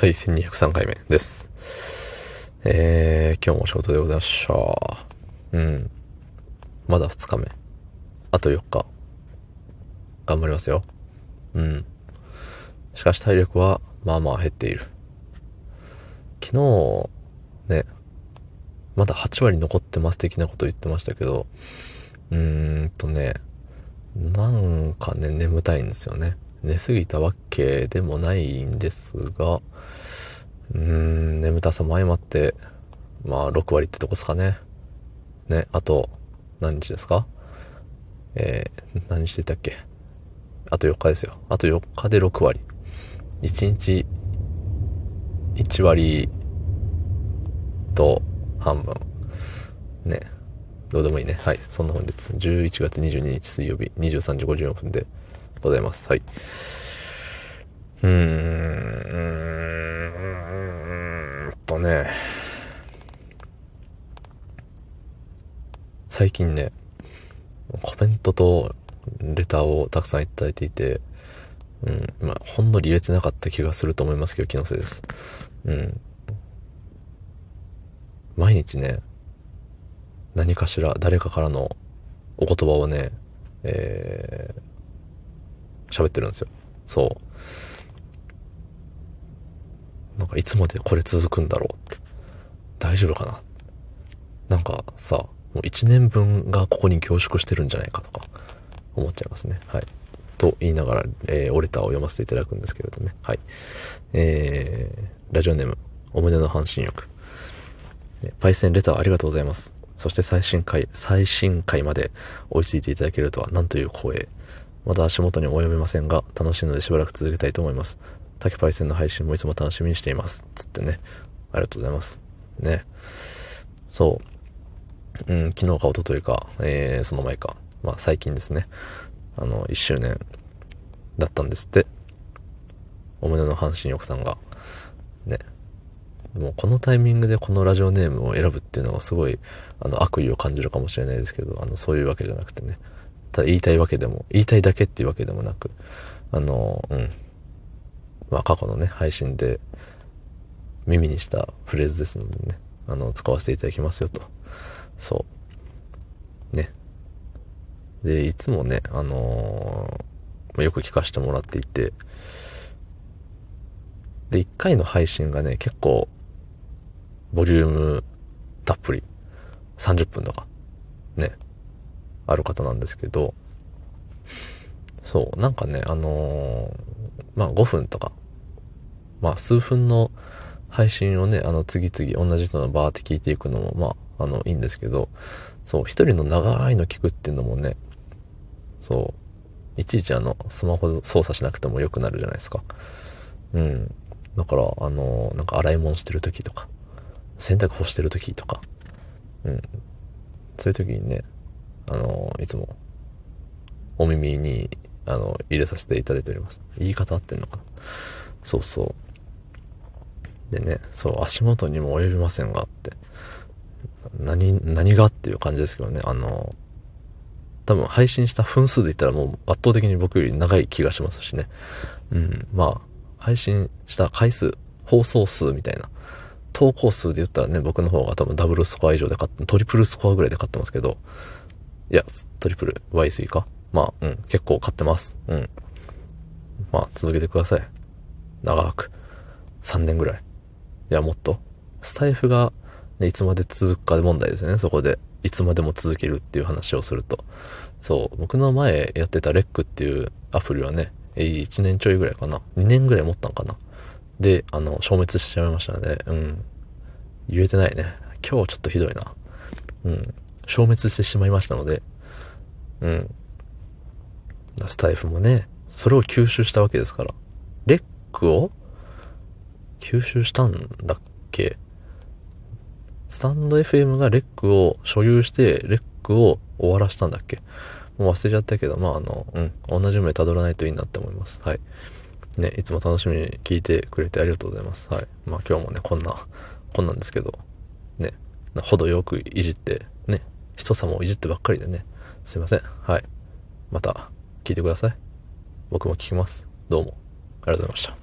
はい、1203回目です。えー、今日も仕事でございました。うん。まだ2日目。あと4日。頑張りますよ。うん。しかし体力は、まあまあ減っている。昨日、ね、まだ8割残ってます的なこと言ってましたけど、うーんとね、なんかね、眠たいんですよね。寝すぎたわけでもないんですが、うーん、眠たさも相まって、まあ、6割ってとこですかね。ね、あと、何日ですか？えー、何日でたっけ？あと4日ですよ。あと4日で6割。1日1割と半分。ね。どうでもいいね。はい。そんな本日、11月22日水曜日23時54分でございます。はい。うーん、とね、最近ね、コメントとレターをたくさん。いただいていて、うん、まあ、ほん。のり入れてなかった気がすると思いますけど、気のせいです。うん。毎日ね、何かしら誰かからのお言葉をね、えー、喋ってるんですよ。そう。なんかいつまでこれ続くんだろうって。大丈夫かななんかさ、もう1年分がここに凝縮してるんじゃないかとか思っちゃいますね。はい。と言いながら、えー、オレターを読ませていただくんですけれどね。はい。えー、ラジオネーム、お胸の半身浴。パイセンレターありがとうございます。そして最新回、最新回まで追いついていただけるとは何という光栄。まだ足元に及びませんが、楽しいのでしばらく続けたいと思います。竹パイセンの配信もいつも楽しみにしています。つってね。ありがとうございます。ね。そう。うん、昨日か一昨日か、えー、その前か。まあ最近ですね。あの、1周年だったんですって。お胸の半身浴さんが。ね。もうこのタイミングでこのラジオネームを選ぶっていうのはすごい、あの、悪意を感じるかもしれないですけど、あの、そういうわけじゃなくてね。ただ言いたいわけでも、言いたいだけっていうわけでもなく、あの、うん。まあ過去のね、配信で耳にしたフレーズですのでね、あの、使わせていただきますよと。そう。ね。で、いつもね、あのー、よく聞かせてもらっていて、で、1回の配信がね、結構ボリュームたっぷり、30分とか、ね、ある方なんですけど、そう、なんかね、あのー、まあ5分とか、まあ数分の配信をね、あの次々同じ人のバーって聞いていくのも、まあ、あの、いいんですけど、そう、一人の長いの聞くっていうのもね、そう、いちいちあの、スマホ操作しなくても良くなるじゃないですか。うん。だから、あのー、なんか洗い物してる時とか、洗濯干してる時とか、うん。そういう時にね、あの、いつも、お耳に、あの、入れさせていただいております。言い方合ってんのかなそうそう。でね、そう、足元にも及びませんがって。何、何がっていう感じですけどね、あの、多分配信した分数で言ったらもう圧倒的に僕より長い気がしますしね。うん、まあ、配信した回数、放送数みたいな投稿数で言ったらね、僕の方が多分ダブルスコア以上で買って、トリプルスコアぐらいで買ってますけど、いや、トリプル Y スイか？まあ、うん、結構買ってます。うん。まあ、続けてください。長く。3年ぐらい。いや、もっと。スタイフが、ね、いつまで続くか問題ですよね、そこで。いつまでも続けるっていう話をすると。そう、僕の前やってたレックっていうアプリはね、1年ちょいぐらいかな。2年ぐらい持ったんかな。で、あの、消滅しちゃいましたので、うん。言えてないね。今日ちょっとひどいな。うん。消滅してしまいましたので、うん。スタイフもね、それを吸収したわけですから。レックを？吸収したんだっけ？スタンド FM がレックを所有して、レックを終わらしたんだっけ？もう忘れちゃったけど、まああの、うん、同じ夢辿らないといいなって思います。はい。ね、いつも楽しみに聞いてくれてありがとうございます。はい。まあ今日もね、こんな、こんなんですけど、ね、程よくいじって、人様をいじってばっかりでね、すいません。はい。また、聞いてください。僕も聞きます。どうも、ありがとうございました。